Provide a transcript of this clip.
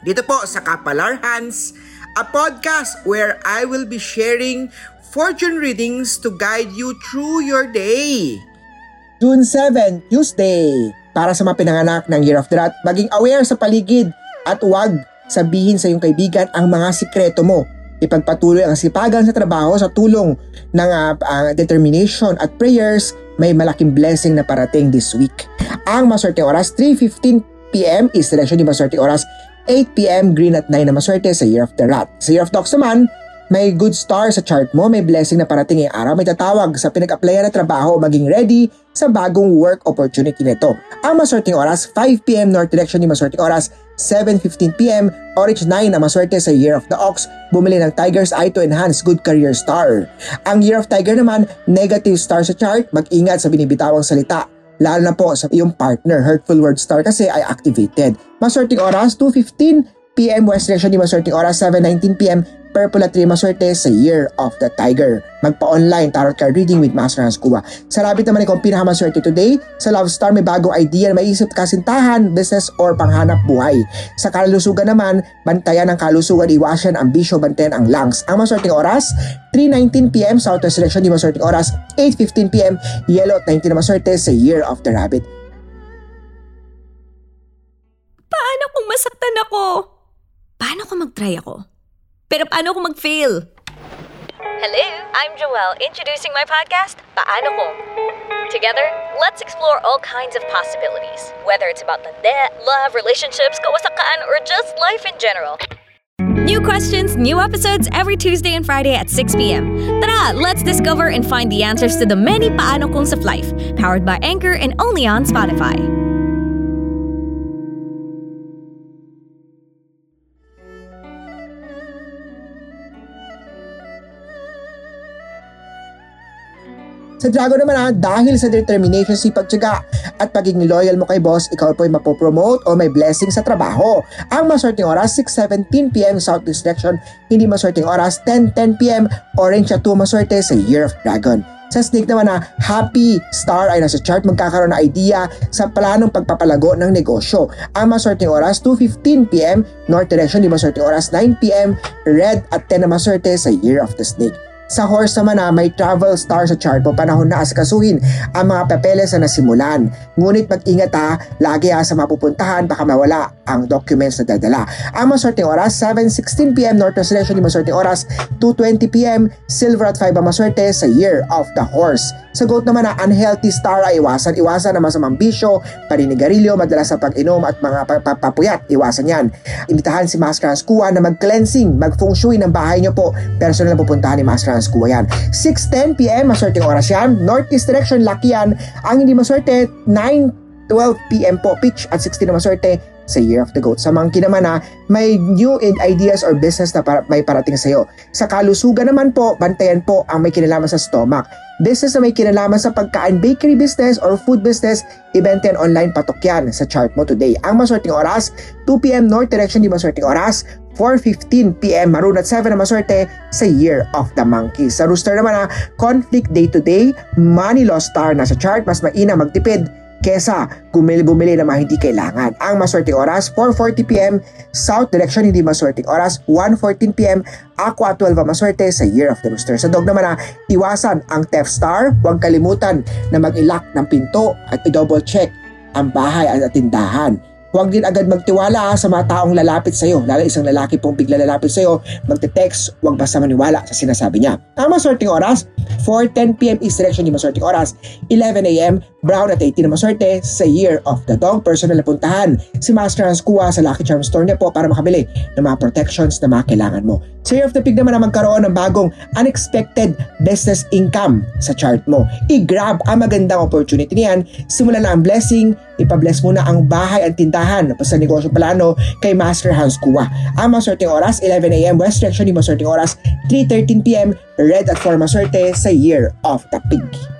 dito po sa Kapalar Hans, a podcast where I will be sharing fortune readings to guide you through your day. June 7, Tuesday. Para sa mga pinanganak ng Year of the Rat, maging aware sa paligid at huwag sabihin sa iyong kaibigan ang mga sikreto mo. Ipagpatuloy ang sipagan sa trabaho sa tulong ng uh, uh, determination at prayers, may malaking blessing na parating this week. Ang maswerte oras 3.15pm is selection ni maswerte oras 8pm green at 9 na maswerte sa Year of the Rat. Sa Year of Dogs naman, may good star sa chart mo, may blessing na parating ngayong araw, may tatawag sa pinag-applyan na trabaho maging ready sa bagong work opportunity nito. Ang maswerteng oras, 5pm north direction ni maswerteng oras, 7.15pm, orange 9 na maswerte sa Year of the Ox, bumili ng Tiger's Eye to enhance good career star. Ang Year of Tiger naman, negative star sa chart, mag-ingat sa binibitawang salita lalo na po sa iyong partner. Hurtful word star kasi ay activated. Maswerteng oras, 2.15 p.m. West Direction, di maswerteng oras, 7.19 p.m. Purple at 3 maswerte sa Year of the Tiger. Magpa-online tarot card reading with Master Hans Kuwa. Sa Rabbit naman ikaw pinakamaswerte today. Sa Love Star may bagong idea na maisip kasintahan, business or panghanap buhay. Sa kalusugan naman, bantayan ang kalusugan, iwasan ang bisyo, bantayan ang lungs. Ang maswerteng oras, 3.19pm Southwest Direction, di maswerteng oras, 8.15pm Yellow at 19 na maswerte sa Year of the Rabbit. Paano kung masaktan ako? Paano kung mag-try ako? Pero paano kung mag-fail? Hello, I'm Joelle, introducing my podcast, Paano Kung. Together, let's explore all kinds of possibilities, whether it's about the debt, love, relationships, kawasakaan, or just life in general. New questions, new episodes every Tuesday and Friday at 6 p.m. Tara, let's discover and find the answers to the many paano kungs of life, powered by Anchor and only on Spotify. Sa Dragon naman ha, dahil sa determination, sipag, tiyaga at pagiging loyal mo kay boss, ikaw po ay mapopromote o may blessing sa trabaho. Ang maswerteng oras, 6.17pm Southeast Direction, hindi maswerteng oras, 10.10pm Orange at 2 maswerte sa Year of Dragon. Sa Snake naman na happy star ay nasa chart magkakaroon ng idea sa planong pagpapalago ng negosyo. Ang maswerteng oras 2.15pm North Direction, di maswerteng oras 9pm Red at 10 na maswerte sa Year of the Snake. Sa horse naman na may travel star sa chart mo, panahon na asikasuhin ang mga papeles na nasimulan. Ngunit mag-ingat ha, lagi ha sa mapupuntahan, baka mawala ang documents na dadala. Ang maswerteng oras, 7.16pm Northwest Direction, di maswerteng oras, 2.20pm Silver at 5 ang maswerte sa Year of the Horse. Sa goat naman na unhealthy star ay iwasan, iwasan na masamang bisyo, paninigarilyo, madalas sa pag-inom at mga papapuyat, iwasan yan. Imbitahan si Master Hans na mag-cleansing, mag-feng shui ng bahay nyo po, personal na pupuntahan ni Master Hans yan. 6.10pm, maswerteng oras yan, northeast direction, laki yan. Ang hindi maswerte, 9.12pm po, pitch at 16 na maswerte, sa Year of the Goat. Sa monkey naman na may new ideas or business na para, may parating sa iyo. Sa kalusugan naman po, bantayan po ang may kinalaman sa stomach. Business na may kinalaman sa pagkain, bakery business or food business, event yan online patok yan sa chart mo today. Ang maswerteng oras, 2pm North Direction, di maswerteng oras, 4.15pm Maroon at 7 na maswerte sa Year of the Monkey. Sa Rooster naman na conflict day to day, money loss star na sa chart, mas maina magtipid kesa bumili-bumili na mga hindi kailangan. Ang maswerteng oras, 4.40pm, South Direction, hindi maswerteng oras, 1.14pm, Aqua 12 ang maswerte sa Year of the Rooster. Sa dog naman na iwasan ang theft star, huwag kalimutan na mag-ilak ng pinto at i-double check ang bahay at tindahan. Huwag din agad magtiwala sa mga taong lalapit sa iyo. Lalo isang lalaki pong bigla lalapit sa iyo, magte-text, huwag basta maniwala sa sinasabi niya. Ang maswerteng oras, 4.10pm East Direction yung maswerteng oras, 11am Brown at 18 na maswerte sa Year of the Dog. Personal na puntahan si Master Hans Kua sa Lucky Charm Store niya po para makabili ng mga protections na mga kailangan mo. Sa Year of the Pig naman na magkaroon ng bagong unexpected business income sa chart mo. I-grab ang magandang opportunity niyan, simulan na ang blessing, ipabless muna ang bahay at tindahan sa negosyo plano kay Master Hans Kua. Ang maswerteng oras, 11am West Direction, yung maswerteng oras, 3.13pm, red at for maswerte sa Year of the Pig.